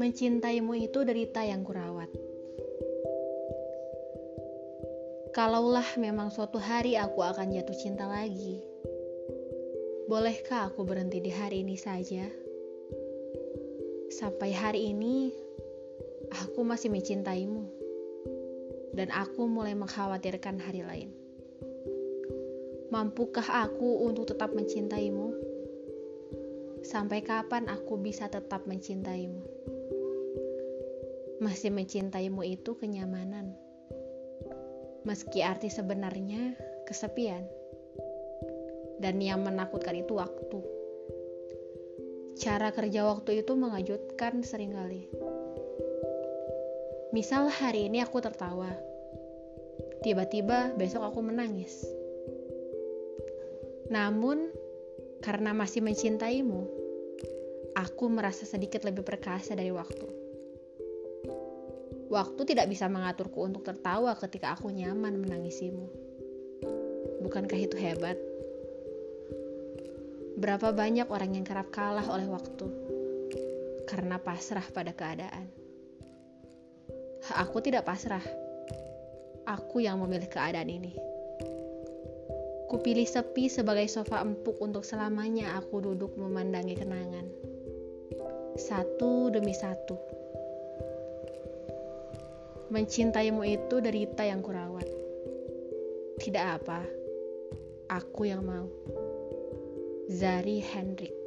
Mencintaimu itu derita yang kurawat. Kalaulah memang suatu hari aku akan jatuh cinta lagi, bolehkah aku berhenti di hari ini saja? Sampai hari ini, aku masih mencintaimu, dan aku mulai mengkhawatirkan hari lain. Mampukah aku untuk tetap mencintaimu? Sampai kapan aku bisa tetap mencintaimu? Masih mencintaimu itu kenyamanan. Meski arti sebenarnya kesepian. Dan yang menakutkan itu waktu. Cara kerja waktu itu mengejutkan sering kali. Misal hari ini aku tertawa. Tiba-tiba besok aku menangis. Namun, karena masih mencintaimu, aku merasa sedikit lebih perkasa dari waktu. Waktu tidak bisa mengaturku untuk tertawa ketika aku nyaman menangisimu. Bukankah itu hebat? Berapa banyak orang yang kerap kalah oleh waktu karena pasrah pada keadaan. Aku tidak pasrah. Aku yang memilih keadaan ini. Kupilih sepi sebagai sofa empuk untuk selamanya aku duduk memandangi kenangan. Satu demi satu. Mencintaimu itu derita yang kurawat. Tidak apa, aku yang mau. Zari Hendrik